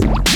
Bye.